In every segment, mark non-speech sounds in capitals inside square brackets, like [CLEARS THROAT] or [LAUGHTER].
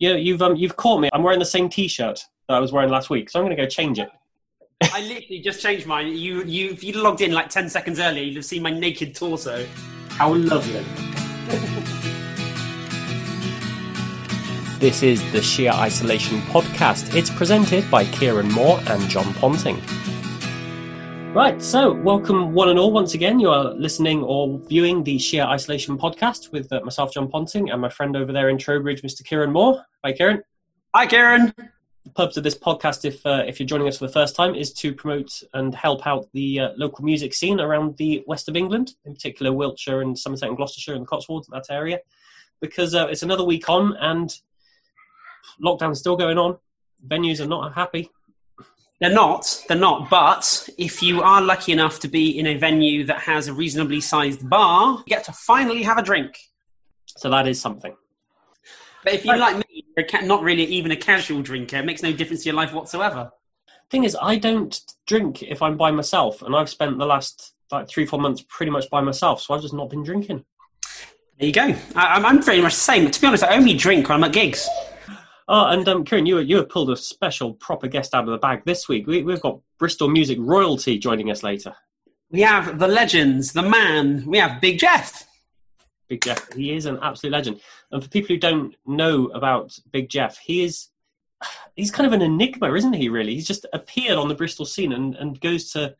Yeah, you've um, you've caught me. I'm wearing the same T-shirt that I was wearing last week, so I'm going to go change it. I literally just changed mine. You, you, if you'd logged in like ten seconds earlier, you'd have seen my naked torso. How lovely! This is the Sheer Isolation podcast. It's presented by Kieran Moore and John Ponting. Right, so welcome one and all once again. You are listening or viewing the Sheer Isolation podcast with uh, myself, John Ponting, and my friend over there in Trowbridge, Mr. Kieran Moore. Hi, Kieran. Hi, Kieran. The purpose of this podcast, if uh, if you're joining us for the first time, is to promote and help out the uh, local music scene around the west of England, in particular Wiltshire and Somerset and Gloucestershire and the Cotswolds, that area, because uh, it's another week on and lockdown's still going on. Venues are not happy. They're not. They're not. But if you are lucky enough to be in a venue that has a reasonably sized bar, you get to finally have a drink. So that is something. But if you're like me, you're not really even a casual drinker, it makes no difference to your life whatsoever. Thing is, I don't drink if I'm by myself, and I've spent the last like three, four months pretty much by myself, so I've just not been drinking. There you go. I, I'm pretty much the same. To be honest, I only drink when I'm at gigs. Oh, and um, Kieran, you you have pulled a special proper guest out of the bag this week. We, we've got Bristol music royalty joining us later. We have the legends, the man. We have Big Jeff. Big Jeff, he is an absolute legend. And for people who don't know about Big Jeff, he is he's kind of an enigma, isn't he? Really, he's just appeared on the Bristol scene and, and goes to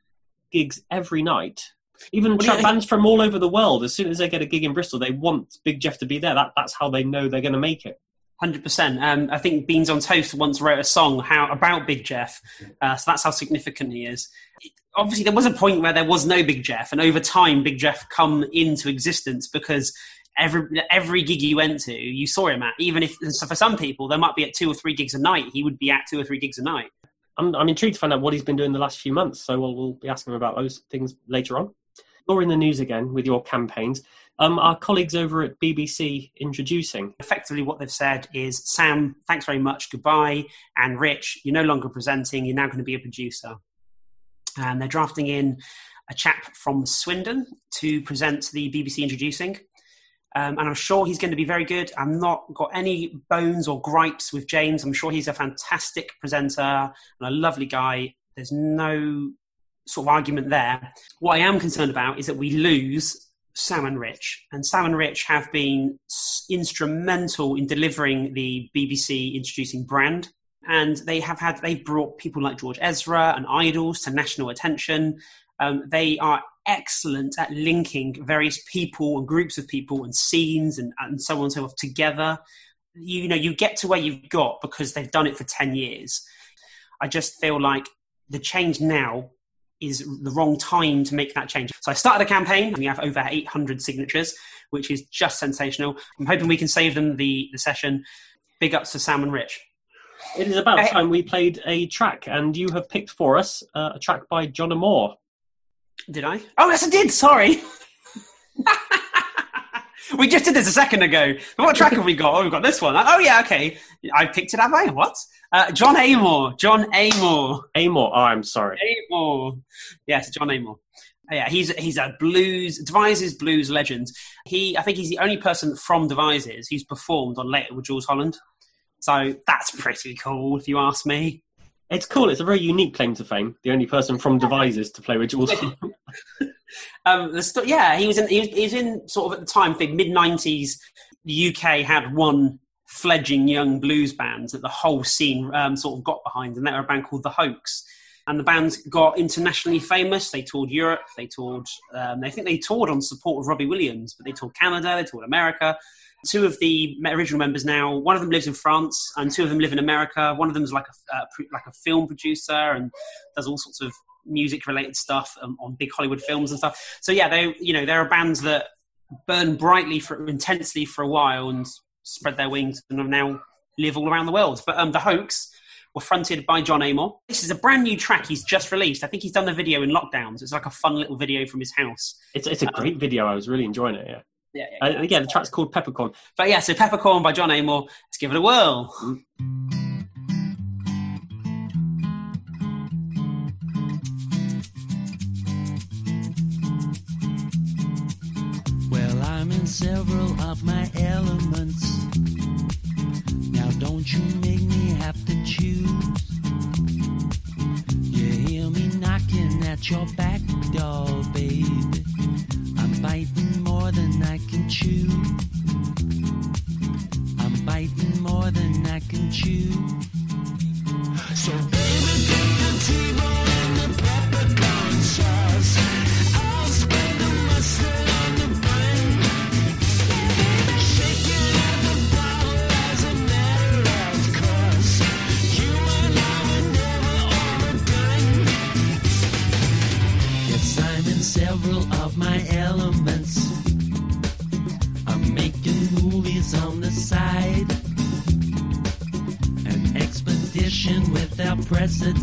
gigs every night. Even well, bands from all over the world, as soon as they get a gig in Bristol, they want Big Jeff to be there. That, that's how they know they're going to make it. Hundred percent. Um, I think Beans on Toast once wrote a song how about Big Jeff, uh, so that's how significant he is. Obviously, there was a point where there was no Big Jeff, and over time, Big Jeff come into existence because every every gig you went to, you saw him at. Even if so for some people, there might be at two or three gigs a night. He would be at two or three gigs a night. I'm, I'm intrigued to find out what he's been doing the last few months. So we'll, we'll be asking him about those things later on. You're in the news again with your campaigns. Um, our colleagues over at BBC introducing. Effectively, what they've said is Sam, thanks very much, goodbye. And Rich, you're no longer presenting, you're now going to be a producer. And they're drafting in a chap from Swindon to present the BBC introducing. Um, and I'm sure he's going to be very good. I'm not got any bones or gripes with James. I'm sure he's a fantastic presenter and a lovely guy. There's no sort of argument there. What I am concerned about is that we lose Sam and Rich. And Sam and Rich have been instrumental in delivering the BBC introducing brand. And they have had, they've brought people like George Ezra and IDLES to national attention. Um, they are excellent at linking various people and groups of people and scenes and, and so on and so forth together. You, you know, you get to where you've got because they've done it for 10 years. I just feel like the change now is the wrong time to make that change. So I started a campaign and we have over 800 signatures, which is just sensational. I'm hoping we can save them the, the session. Big ups to Sam and Rich. It is about time we played a track, and you have picked for us uh, a track by Jon Amor. Did I? Oh, yes, I did. Sorry. [LAUGHS] we just did this a second ago. What track have we got? Oh, we've got this one. Oh, yeah, okay. I picked it, have I? What? Uh, Jon Amor. Jon Amor. Amor. Oh, I'm sorry. Amor. Yes, Jon Amor. Uh, yeah, he's he's a blues Devizes blues legend. He, I think, he's the only person from Devizes who's performed on later with Jools Holland. So that's pretty cool, if you ask me. It's cool. It's a very unique claim to fame. The only person from Devizes to play with Jools. [LAUGHS] [LAUGHS] um, the st- yeah, he was in. He was, he was in sort of at the time, the mid '90s. The UK had one fledging young blues bands that the whole scene um, sort of got behind, and they were a band called The Hoax. And the band got internationally famous. They toured Europe. They toured. Um, I think they toured on support of Robbie Williams, but they toured Canada. They toured America. Two of the original members now. One of them lives in France, and two of them live in America. One of them is like a uh, like a film producer and does all sorts of music related stuff um, on big Hollywood films and stuff. So yeah, they you know there are bands that burn brightly for intensely for a while and spread their wings and now live all around the world. But um, the hoax were fronted by Jon Amor. This is a brand new track he's just released. I think he's done the video in lockdowns. It's like a fun little video from his house. It's it's a um, great video. I was really enjoying it. Yeah. Yeah, yeah, yeah. Uh, yeah, the track's called Peppercorn. But yeah, so Peppercorn by Jon Amor. Let's give it a whirl. Mm. several of my elements. Don't you make me have to choose. You hear me knocking at your back door, baby. I'm biting more than I can chew. I'm biting more than I can chew. So without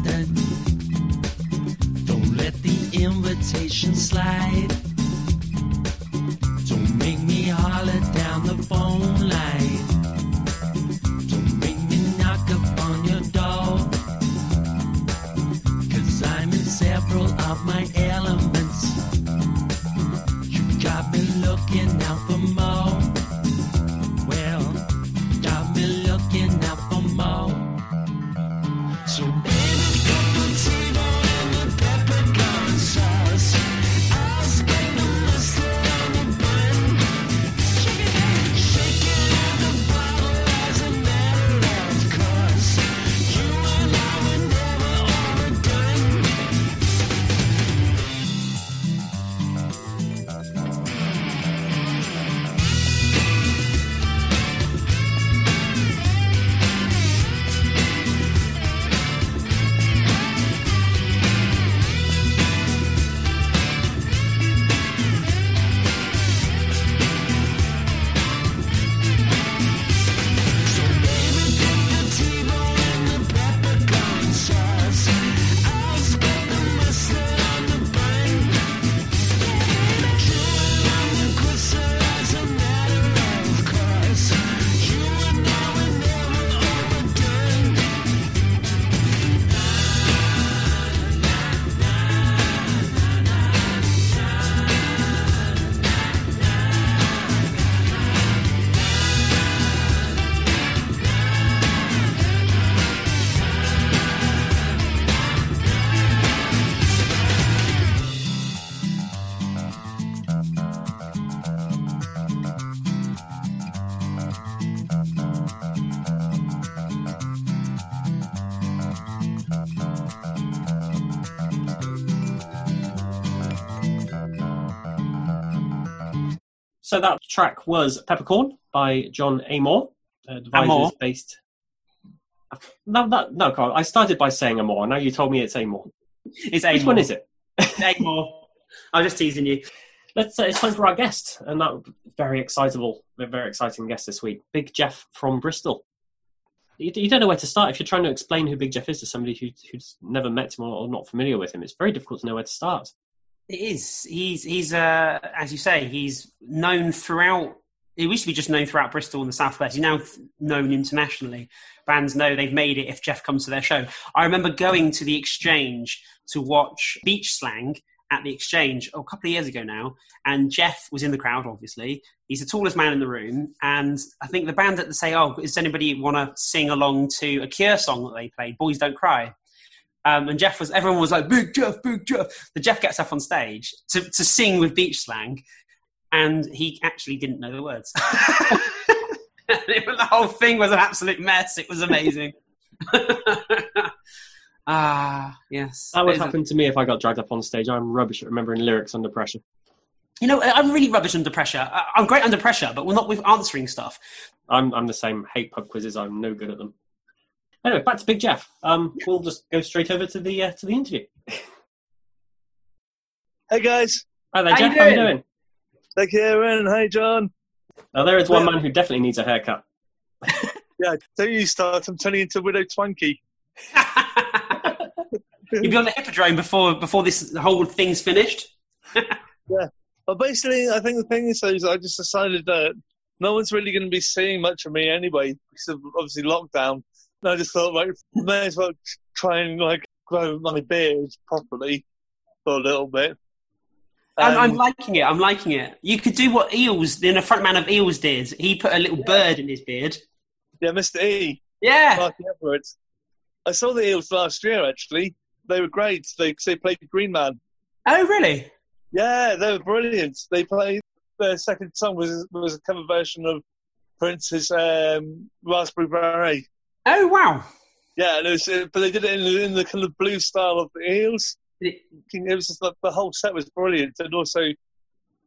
track was Peppercorn by Jon Amor, uh, Amor? based. No, that, no, Carl. I started by saying Amor. Now you told me it's Amor. It's Which one is it? Amor. [LAUGHS] I'm just teasing you. Let's. Uh, it's time for our guest, and that very excitable, very exciting guest this week, Big Jeff from Bristol. You, you don't know where to start if you're trying to explain who Big Jeff is to somebody who, who's never met him or, or not familiar with him. It's very difficult to know where to start. It is. He's he's uh, as you say, he's known throughout. He used to be just known throughout Bristol and the Southwest. He's now known internationally. Bands know they've made it if Jeff comes to their show. I remember going to the Exchange to watch Beach Slang at the Exchange oh, a couple of years ago now, and Jeff was in the crowd. Obviously, he's the tallest man in the room, and I think the band at the say, "Oh, does anybody want to sing along to a Cure song that they played, Boys Don't Cry?" Um, and Jeff was, everyone was like, Big Jeff, Big Jeff. The Jeff gets up on stage to, to sing with beach slang, and he actually didn't know the words. [LAUGHS] It the whole thing was an absolute mess. It was amazing. [LAUGHS] Ah, yes. That would a- happen to me if I got dragged up on stage. I'm rubbish at remembering lyrics under pressure. You know, I'm really rubbish under pressure. I'm great under pressure, but we're not with answering stuff. I'm I'm the same. Hate pub quizzes. I'm no good at them. Anyway, back to Big Jeff. Um, we'll just go straight over to the uh, to the interview. Hey guys, Hi there, How you Jeff. How you doing? doing? like Kieran. Hi John. Now there is one Well- man who definitely needs a haircut. [LAUGHS] Yeah, don't you start. I'm turning into Widow Twankey. [LAUGHS] You'll be on the hippodrome before before this whole thing's finished. [LAUGHS] Yeah. But basically, I think the thing is, is I just decided that no one's really going to be seeing much of me anyway because of obviously lockdown. And I just thought, like, may as well try and like grow my beard properly for a little bit. I'm, I'm Um, liking it. I'm liking it. You could do what Eels, then a frontman of Eels did. He put a little bird in his beard. yeah, Mr. E. Yeah. Marky Everett. I saw the Eels last year. Actually, they were great. They they played Green Man. Oh, really? Yeah, they were brilliant. They played their second song was was a cover version of Prince's um, Raspberry Beret. Oh, wow. Yeah, and it was, uh, but they did it in, in the kind of blue style of the Eels. It was just like, the whole set was brilliant, and also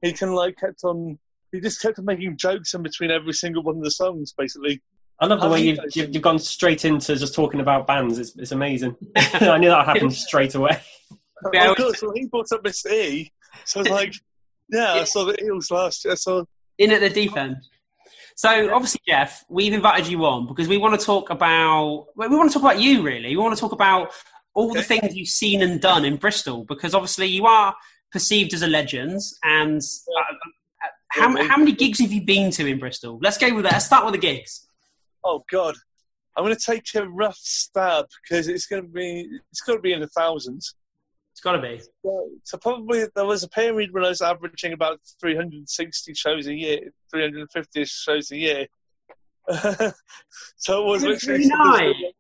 he kind of like kept on. He just kept on making jokes in between every single one of the songs, basically. I love the How way you've, you've, you've gone straight into just talking about bands. It's, it's amazing. [LAUGHS] I knew that happened straight away. [LAUGHS] Yeah, of course, well, he brought up Mr. E, so I was like, [LAUGHS] yeah, I saw the Eels last year. I saw in at the deep end. So obviously, Jeff, we've invited you on because we want to talk about we want to talk about you. Really, we want to talk about all the things you've seen and done in Bristol because obviously you are perceived as a legend. And uh, how, how many gigs have you been to in Bristol? Let's go with that. Let's start with the gigs. Oh God, I'm going to take a rough stab because it's going to be it's going to be in the thousands. It's got to be. So, so probably there was a period when I was averaging about 360 shows a year, 350 shows a year. [LAUGHS] so it was literally really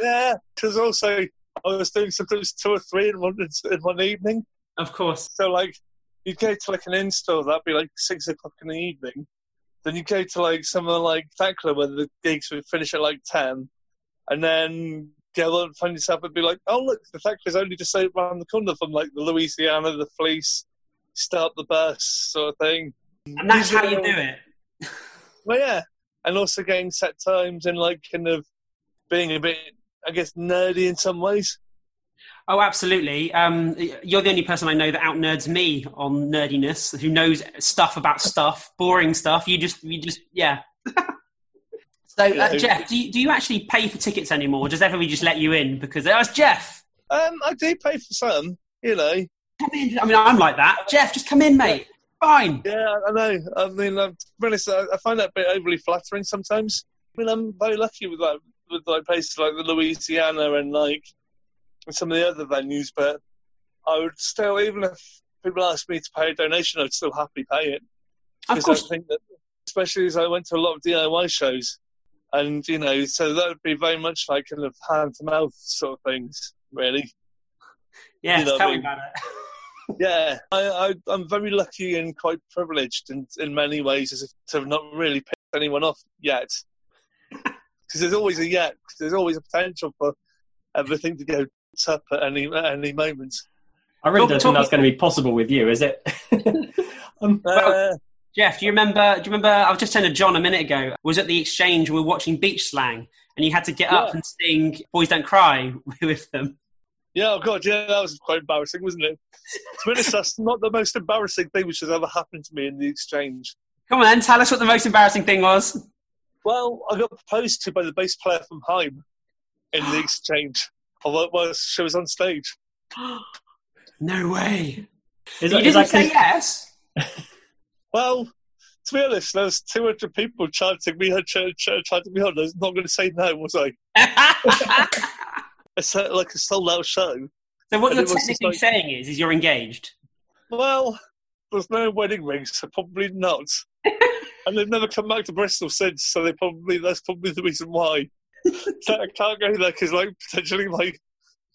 yeah. Because also I was doing sometimes two or three in one in one evening. Of course. So like you go to like an install that'd be like six o'clock in the evening. Then you go to like somewhere like Thekla where the gigs would finish at like ten, and then go and find yourself and be like, oh look, the Thekla's only just around the corner from like the Louisiana, the Fleece, start the bus sort of thing. And that's how you do it. [LAUGHS] Well, yeah, and also getting set times and like kind of being a bit, I guess, nerdy in some ways. Oh, absolutely. Um, you're the only person I know that out nerds me on nerdiness, who knows stuff about stuff, boring stuff. You just, you just, yeah. [LAUGHS] so, uh, Jeff, do you, do you actually pay for tickets anymore? Or does everybody just let you in because that was Jeff? Um, I do pay for some, you know. Come in. I mean, I'm like that. Jeff, just come in, mate. Fine. Yeah, I know. I mean, I'm, to be honest, I, I find that a bit overly flattering sometimes. I mean, I'm very lucky with like with like places like the Louisiana and like some of the other venues, but I would still, even if people asked me to pay a donation, I'd still happily pay it. Of course. I think that, especially as I went to a lot of DIY shows, and you know, so that would be very much like kind of hand to mouth sort of things, really. Yes, you know tell what I me about it. [LAUGHS] Yeah, I, I, I'm very lucky and quite privileged in, in many ways as if to have not really picked anyone off yet. [LAUGHS] Because there's always a yet, 'cause there's always a potential for everything to go up at any at any moment. I really don't think that's going to be possible with you, is it? [LAUGHS] um, Uh, Jeff, do you remember? Do you remember? I was just to John a minute ago. Was at the exchange. We were watching Beach Slang, and you had to get up and sing "Boys Don't Cry" [LAUGHS] with them. yeah, oh god, yeah, that was quite embarrassing, wasn't it? To be honest, that's not the most embarrassing thing which has ever happened to me in the exchange. Come on, then, tell us what the most embarrassing thing was. Well, I got proposed to by the bass player from Haim in the [GASPS] exchange. While while she was on stage. [GASPS] no way. is you that- didn't say yes. [LAUGHS] Well, to be honest, there was 200 people chanting me, ch- ch- chanting me on. I was not going to say no, was I? [LAUGHS] It's uh, like a sold out show. so what And you're it was just technically like- saying is, is you're engaged. Well, there's no wedding rings, so probably not. [LAUGHS] and they've never come back to Bristol since, so they probably that's probably the reason why. [LAUGHS] So I can't go there because, like, potentially my,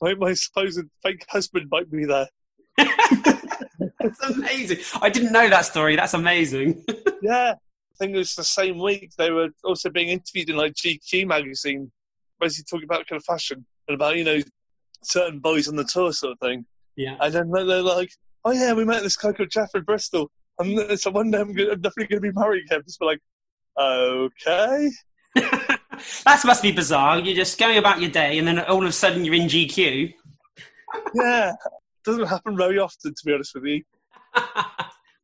my my supposed fake husband might be there. [LAUGHS] That's amazing. I didn't know that story. That's amazing. [LAUGHS] Yeah, I think it was the same week they were also being interviewed in like GQ magazine, basically talking about kind of fashion and about you know certain boys on the tour sort of thing. Yeah. And then they're like, "Oh yeah, we met this guy called Jeff in Bristol, and so one day I'm, gonna, I'm definitely going to be marrying him." Just be like, "Okay." [LAUGHS] that must be bizarre. You're just going about your day, and then all of a sudden you're in GQ. Yeah, doesn't happen very often, to be honest with you. [LAUGHS]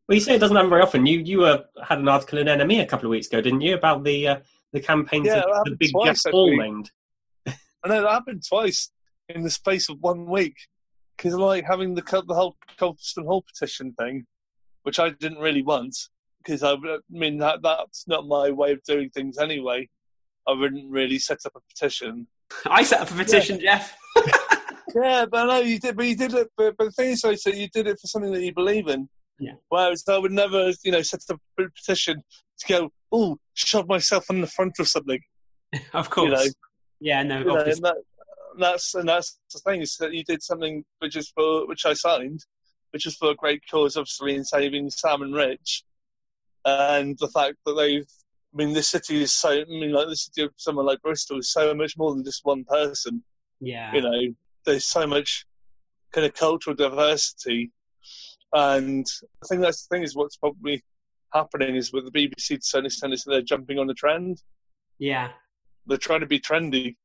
Well, you say it doesn't happen very often. You you uh, had an article in NME a couple of weeks ago, didn't you, about the uh, the campaign Yeah, to that the big twice, Hall named. [LAUGHS] I know that happened twice in the space of one week because like having the the whole Colston Hall petition thing, which I didn't really want because I, I mean that that's not my way of doing things anyway. I wouldn't really set up a petition. [LAUGHS] I set up a petition, Jeff. Yeah, but I know you did, but you did it. But, but the thing is, though, so you did it for something that you believe in. Yeah. Whereas I would never, you know, set up a petition to go, oh, shove myself on the front of something. [LAUGHS] of course. You know, yeah, no, you know, and that, that's and that's the thing is that you did something which is for which I signed, which is for a great cause, obviously in saving Sam and Rich, and the fact that they've. I mean, this city is so. I mean, like the city of someone like Bristol is so much more than just one person. yeah. You know, there's so much kind of cultural diversity, and I think that's the thing is what's probably happening is with the BBC to certain extent is they're jumping on the trend. yeah. They're trying to be trendy.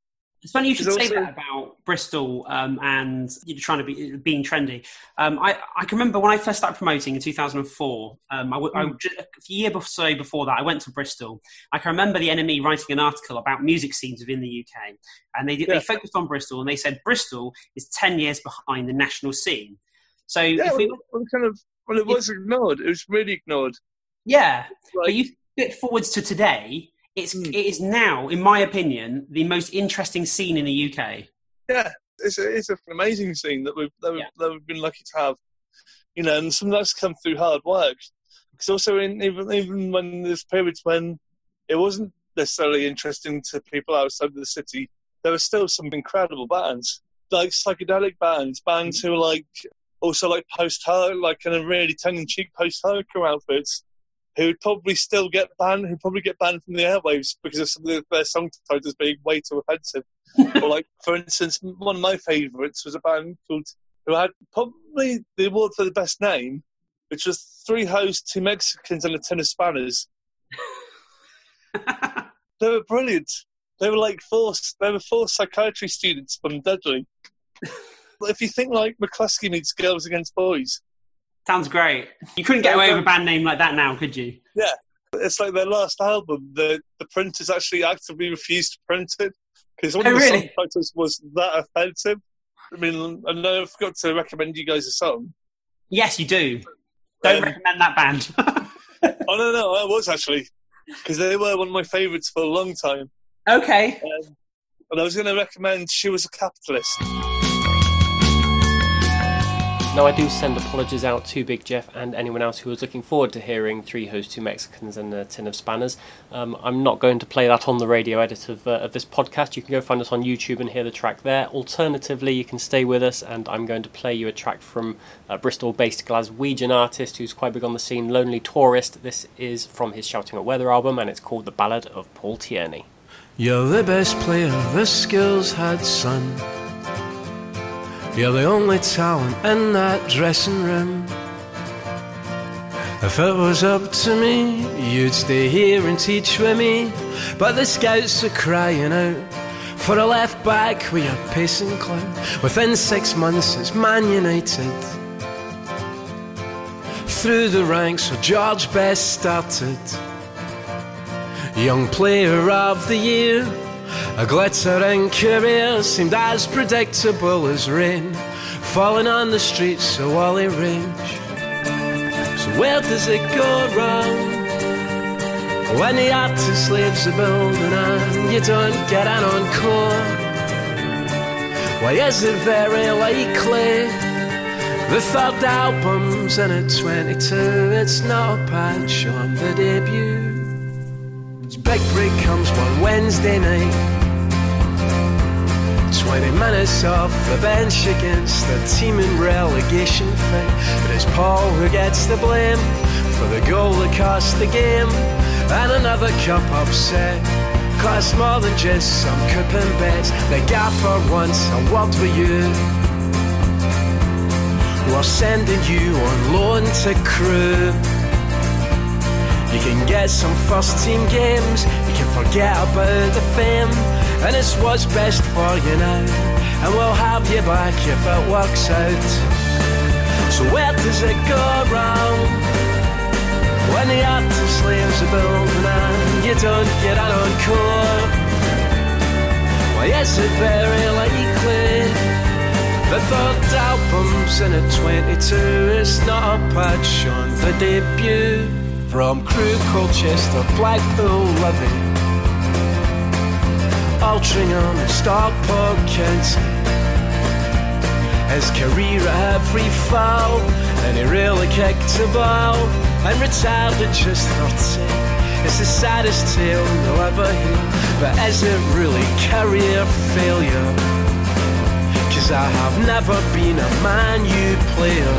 It's funny you should say also- that about Bristol um, and you're trying to be being trendy. Um, I, I can remember when I first started promoting in 2004. Um, I, w- I Hmm. a year or so before that, I went to Bristol. I can remember the NME writing an article about music scenes within the UK, and they did, Yeah. they focused on Bristol, and they said Bristol is 10 years behind the national scene. So Yeah, if we, well, well, kind of. Well, it was ignored. It was really ignored. yeah, but you fit forwards to today. It's Hmm. it is now, in my opinion, the most interesting scene in the UK. yeah, it's a, it's an amazing scene that we've that we've, Yeah. that we've been lucky to have. You know, and some of that's come through hard work. Because also, in, even even when there's periods when it wasn't necessarily interesting to people outside of the city, there were still some incredible bands, like psychedelic bands, bands who were like also like post hardcore, like kind of really tongue in cheek post hardcore outfits, who would probably still get banned, who'd probably get banned from the airwaves because of some of their song titles being way too offensive. or like, [LAUGHS] for instance, one of my favourites was a band called who had probably the award for the best name, which was three hoes, two Mexicans, and a tin of spanners. [LAUGHS] They were brilliant. They were like four. They were four psychiatry students from Dudley. [LAUGHS] if you think like Mclusky meets Girls Against Boys, Sounds great. You couldn't get away with a band name like that now, could you? Yeah. It's like their last album. The the printers actually actively refused to print it because one Oh, of the really? song titles was that offensive. I mean, I know I forgot to recommend you guys a song. Yes, you do. Don't Um, recommend that band. [LAUGHS] Oh no, no, I was actually because they were one of my favourites for a long time. okay. Um, and I was going to recommend "She Was a Capitalist." Now, I do send apologies out to Big Jeff and anyone else who was looking forward to hearing Three Hoes, Two Mexicans, and a Tin of Spanners. Um, I'm not going to play that on the radio edit of, uh, of this podcast. You can go find us on YouTube and hear the track there. Alternatively, you can stay with us, and I'm going to play you a track from a Bristol based Glaswegian artist who's quite big on the scene, Lonely Tourist. This is from his Shouting at Weather album, and it's called The Ballad of Paul Tierney. You're the best player the skills had, son. You're the only talent in that dressing room. If it was up to me, you'd stay here and teach with me. But the scouts are crying out for a left back with your pacing clown. Within six months, it's Man United. Through the ranks where George Best started. Young Player of the Year. A glittering career seemed as predictable as rain falling on the streets of Whalley Range. So where does it go wrong when the artist leaves the building and you don't get an encore? Why is it very likely the third album's in at 22? It's not a patch on the debut. Big break comes one Wednesday night. 20 minutes off the bench against the team in relegation fight. But it's Paul who gets the blame for the goal that cost the game. And another cup upset. Cost more than just some coupon bets. The gaffer once, a word with you. We're sending you on loan to Crewe. You can get some first team games, you can forget about the fame, and it's what's best for you now. And we'll have you back if it works out. So where does it go wrong? When the artist leaves the building and you don't get an encore. Why is it very likely the third album's in at 22? It's not a patch on the debut. From Crewe, Colchester, Blackpool, Livy, Altrincham, Stockport, Kent. His career every foul, and he really kicked the ball and retired at just 30. It's the saddest tale you'll ever hear. But is it really career failure? Cause I have never been a Man U player.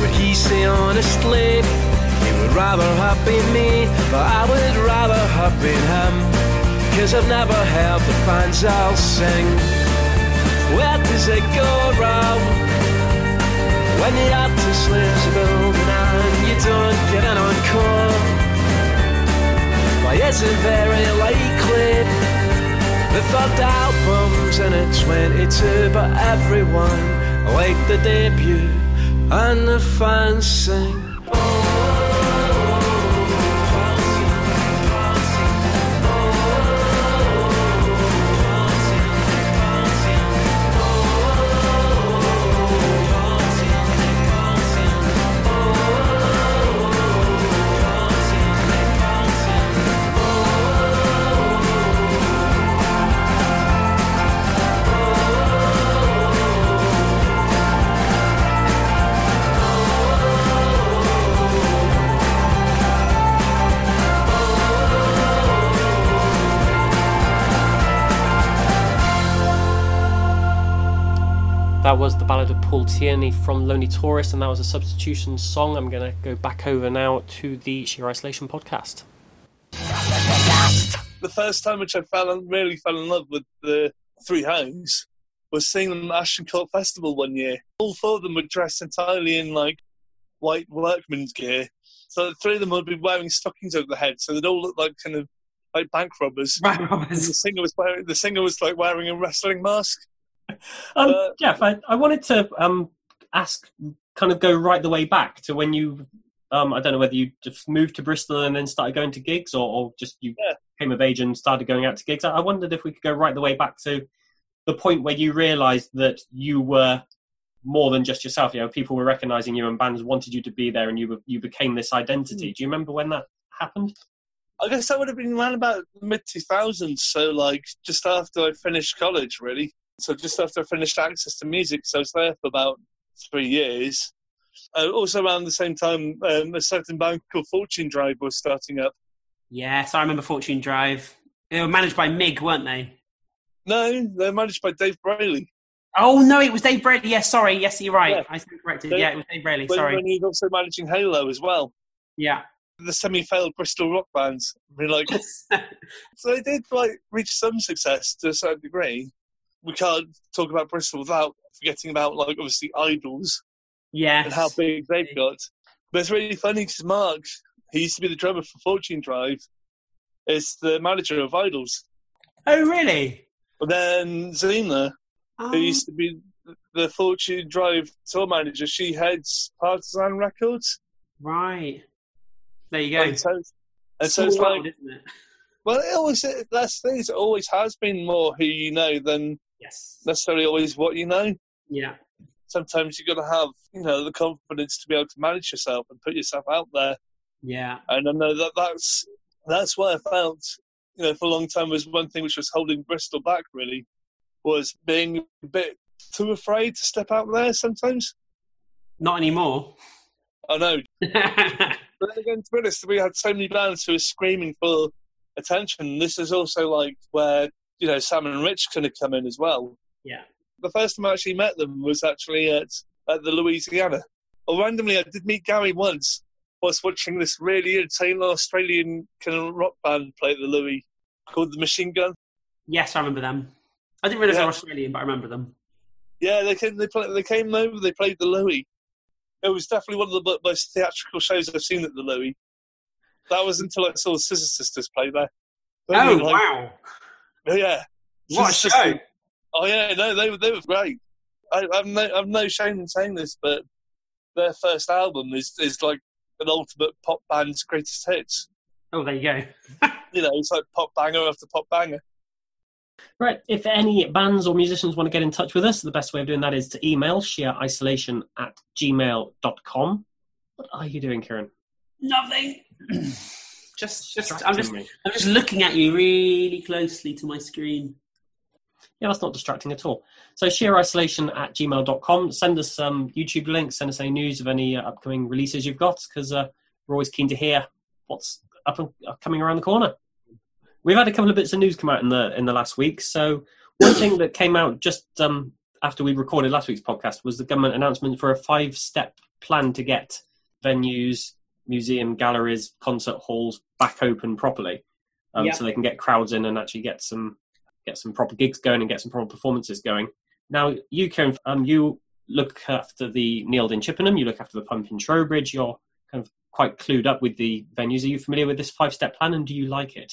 Would he say honestly? He would rather have been me, but I would rather have been him. Cause I've never heard the fans all sing. Where does it go wrong? When the artist lives a building and you don't get an encore. Why is it very likely the third album's in at 22, but everyone liked the debut and the fans sing. Tierney from Lonely Tourist, and that was a substitution song. I'm going to go back over now to the Sheer Isolation podcast. The first time which I fell in, really fell in love with the Three Hounds was seeing them at Ashton Court Festival one year. All four of them were dressed entirely in like white workman's gear. So the three of them would be wearing stockings over their head, so they'd all look like kind of like bank robbers. Right, And the singer was wearing the singer was like wearing a wrestling mask. [LAUGHS] Um, Uh, Jeff, I, I wanted to um, ask, kind of go right the way back to when you, um, I don't know whether you just moved to Bristol and then started going to gigs, or, or just you Yeah. came of age and started going out to gigs. I, I wondered if we could go right the way back to the point where you realised that you were more than just yourself. You know, people were recognising you and bands wanted you to be there, and you were, you became this identity. Hmm. Do you remember when that happened? I guess that would have been around about mid 2000s, so like just after I finished college, really. So just after I finished Access to Music, so I was there for about three years. Uh, also around the same time, um, a certain band called Fortune Drive was starting up. Yes, I remember Fortune Drive. They were managed by Mig, weren't they? No, they were managed by Dave Brayley. Oh no, it was Dave Braley. Yes, sorry. Yes, you're right. Yeah. I stand corrected. Dave- yeah, it was Dave Braley. When, Sorry. when he was also managing Halo as well. Yeah. The semi-failed Bristol rock bands. I mean, like, [LAUGHS] so they did like reach some success to a certain degree. We can't talk about Bristol without forgetting about like obviously IDLES yeah, and how big they've got. But it's really funny because Mark, he used to be the drummer for Fortune Drive, is the manager of IDLES. Oh really? But then Zena, Oh, who used to be the Fortune Drive tour manager, she heads Partisan Records. right. There you go. And so, and so it's like, world, it? well, it always that's the thing. It always has been more who you know than Yes. necessarily always what you know. Yeah. Sometimes you've got to have, you know, the confidence to be able to manage yourself and put yourself out there. Yeah. And I know that that's that's what I felt, you know, for a long time was one thing which was holding Bristol back. Really, was being a bit too afraid to step out there. Sometimes Not anymore. I know, [LAUGHS] but then again, to be honest, we had so many bands who were screaming for attention. This is also like where you know Sam and Rich kind of come in as well. yeah. the first time I actually met them was actually at, at the Louisiana. Well, randomly, I did meet Gary once whilst watching this really entertaining Australian kind of rock band play at the Louis called the Machine Gun. Yes, I remember them. I didn't realize they Yeah. were Australian, but I remember them. Yeah, they came. They, play, they came over. They played the Louis. It was definitely one of the most theatrical shows I've seen at the Louis. That was until I saw the Scissor Sisters play there. They Oh like- wow! Oh, yeah. What a show! Sisters- Oh yeah, no, they were they were great. I, I've no I've no shame in saying this, but their first album is is like an ultimate pop band's greatest hits. Oh, there you go. [LAUGHS] You know, it's like pop banger after pop banger. Right. If any bands or musicians want to get in touch with us, the best way of doing that is to email sheerisolation at gmail.com. What are you doing, Kieran? Nothing. [CLEARS THROAT] just, just. I'm just. me. I'm just looking at you really closely to my screen. Yeah, that's not distracting at all. So sheerisolation at gmail.com. Send us some YouTube links, send us any news of any uh, upcoming releases you've got, because uh, we're always keen to hear what's up and uh, coming around the corner. We've had a couple of bits of news come out in the in the last week. So one thing that came out just um, after we recorded last week's podcast was the government announcement for a five step plan to get venues, museum galleries, concert halls back open properly, um, Yeah. so they can get crowds in and actually get some get some proper gigs going and get some proper performances going. Now, you Kieran, um, you look after the Neeld in Chippenham, you look after the Pump in Trowbridge. You're kind of quite clued up with the venues. Are you familiar with this five step plan, and do you like it?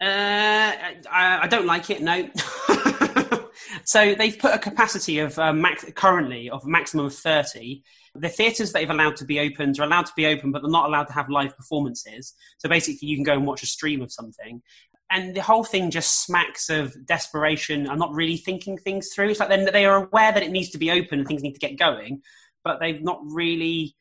Uh, I, I don't like it. No. [LAUGHS] so they've put a capacity of uh, max, currently of a maximum of thirty. The theatres they've allowed to be opened are allowed to be open, but they're not allowed to have live performances. So basically, you can go and watch a stream of something. And the whole thing just smacks of desperation and not really thinking things through. It's like they are aware that it needs to be open and things need to get going, but they've not really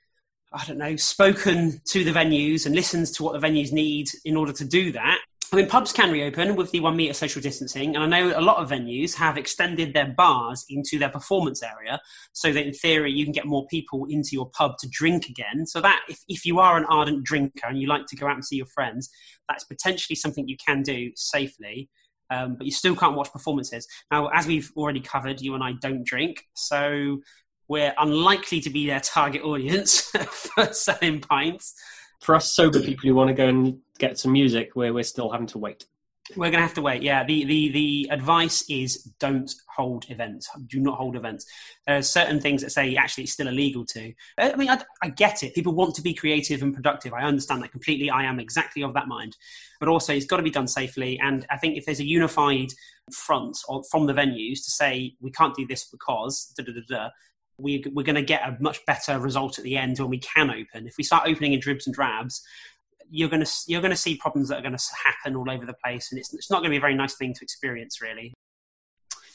I don't know, spoken to the venues and listened to what the venues need in order to do that. I mean, pubs can reopen with the one metre social distancing, and I know a lot of venues have extended their bars into their performance area so that in theory you can get more people into your pub to drink again. So, that if, if you are an ardent drinker and you like to go out and see your friends, that's potentially something you can do safely. Um, but you still can't watch performances. Now, as we've already covered, you and I don't drink, so we're unlikely to be their target audience [LAUGHS] for selling pints. For us sober people who want to go and get some music, where we're still having to wait. We're going to have to wait. Yeah, the, the, the advice is don't hold events. Do not hold events. There are certain things that say actually it's still illegal to. I mean, I, I get it. People want to be creative and productive. I understand that completely. I am exactly of that mind. But also, it's got to be done safely. And I think if there's a unified front or, from the venues to say we can't do this because da da da da, we, we're going to get a much better result at the end when we can open. If we start opening in dribs and drabs, you're going to you're going to see problems that are going to happen all over the place, and it's, it's not going to be a very nice thing to experience, really.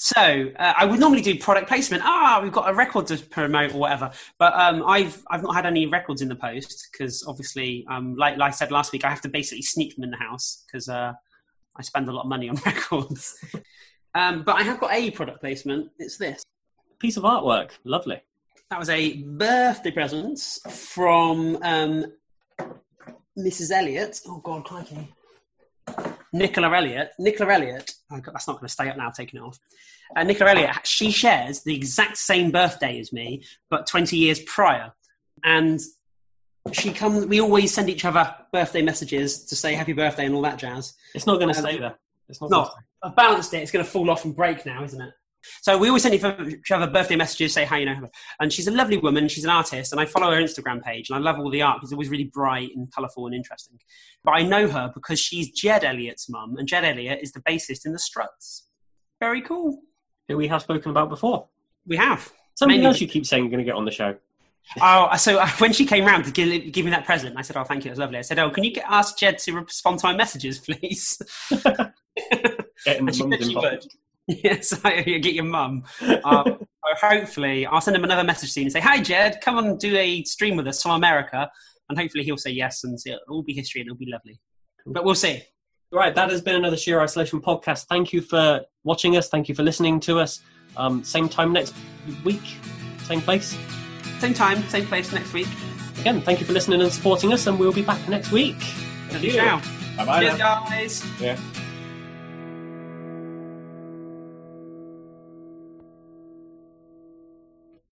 So uh, I would normally do product placement. Ah, we've got a record to promote or whatever, but um, I've I've not had any records in the post because obviously, um, like, like I said last week, I have to basically sneak them in the house because uh, I spend a lot of money on [LAUGHS] records. um, but I have got a product placement. It's this. Piece of artwork, lovely. That was a birthday present from um, Mrs. Elliot. Oh God, crikey. Nicola Elliott. Nicola Elliott. Oh God, that's not going to stay up now. Taking it off. Uh, Nicola Elliott. She shares the exact same birthday as me, but 20 years prior, and she comes. We always send each other birthday messages to say happy birthday and all that jazz. It's not going to Um, stay there. It's not. No. I've balanced it. It's going to fall off and break now, isn't it? So we always send each other birthday messages, say hi, you know. And she's a lovely woman. She's an artist, and I follow her Instagram page, and I love all the art because it's always really bright and colourful and interesting. But I know her because she's Jed Elliott's mum, and Jed Elliott is the bassist in the Struts. Very cool. Who we have spoken about before. We have. Something Mainly- else you keep saying you're going to get on the show. Oh, so uh, [LAUGHS] when she came round to give, give me that present, I said, "Oh, thank you, it was lovely." I said, "Oh, can you get, ask Jed to respond to my messages, [LAUGHS] please?" [LAUGHS] And she said she would. [LAUGHS] Yes, I get your mum. Um, hopefully, I'll send him another message soon and say, "Hi, Jed, come and do a stream with us from America." And hopefully, he'll say yes, and it'll all be history, and it'll be lovely. But we'll see. Right, that has been another Sheer Isolation podcast. Thank you for watching us. Thank you for listening to us. Um, same time next week, same place. Same time, same place next week. Again, thank you for listening and supporting us, and we'll be back next week. Ciao. Bye bye. Cheers, guys. Yeah.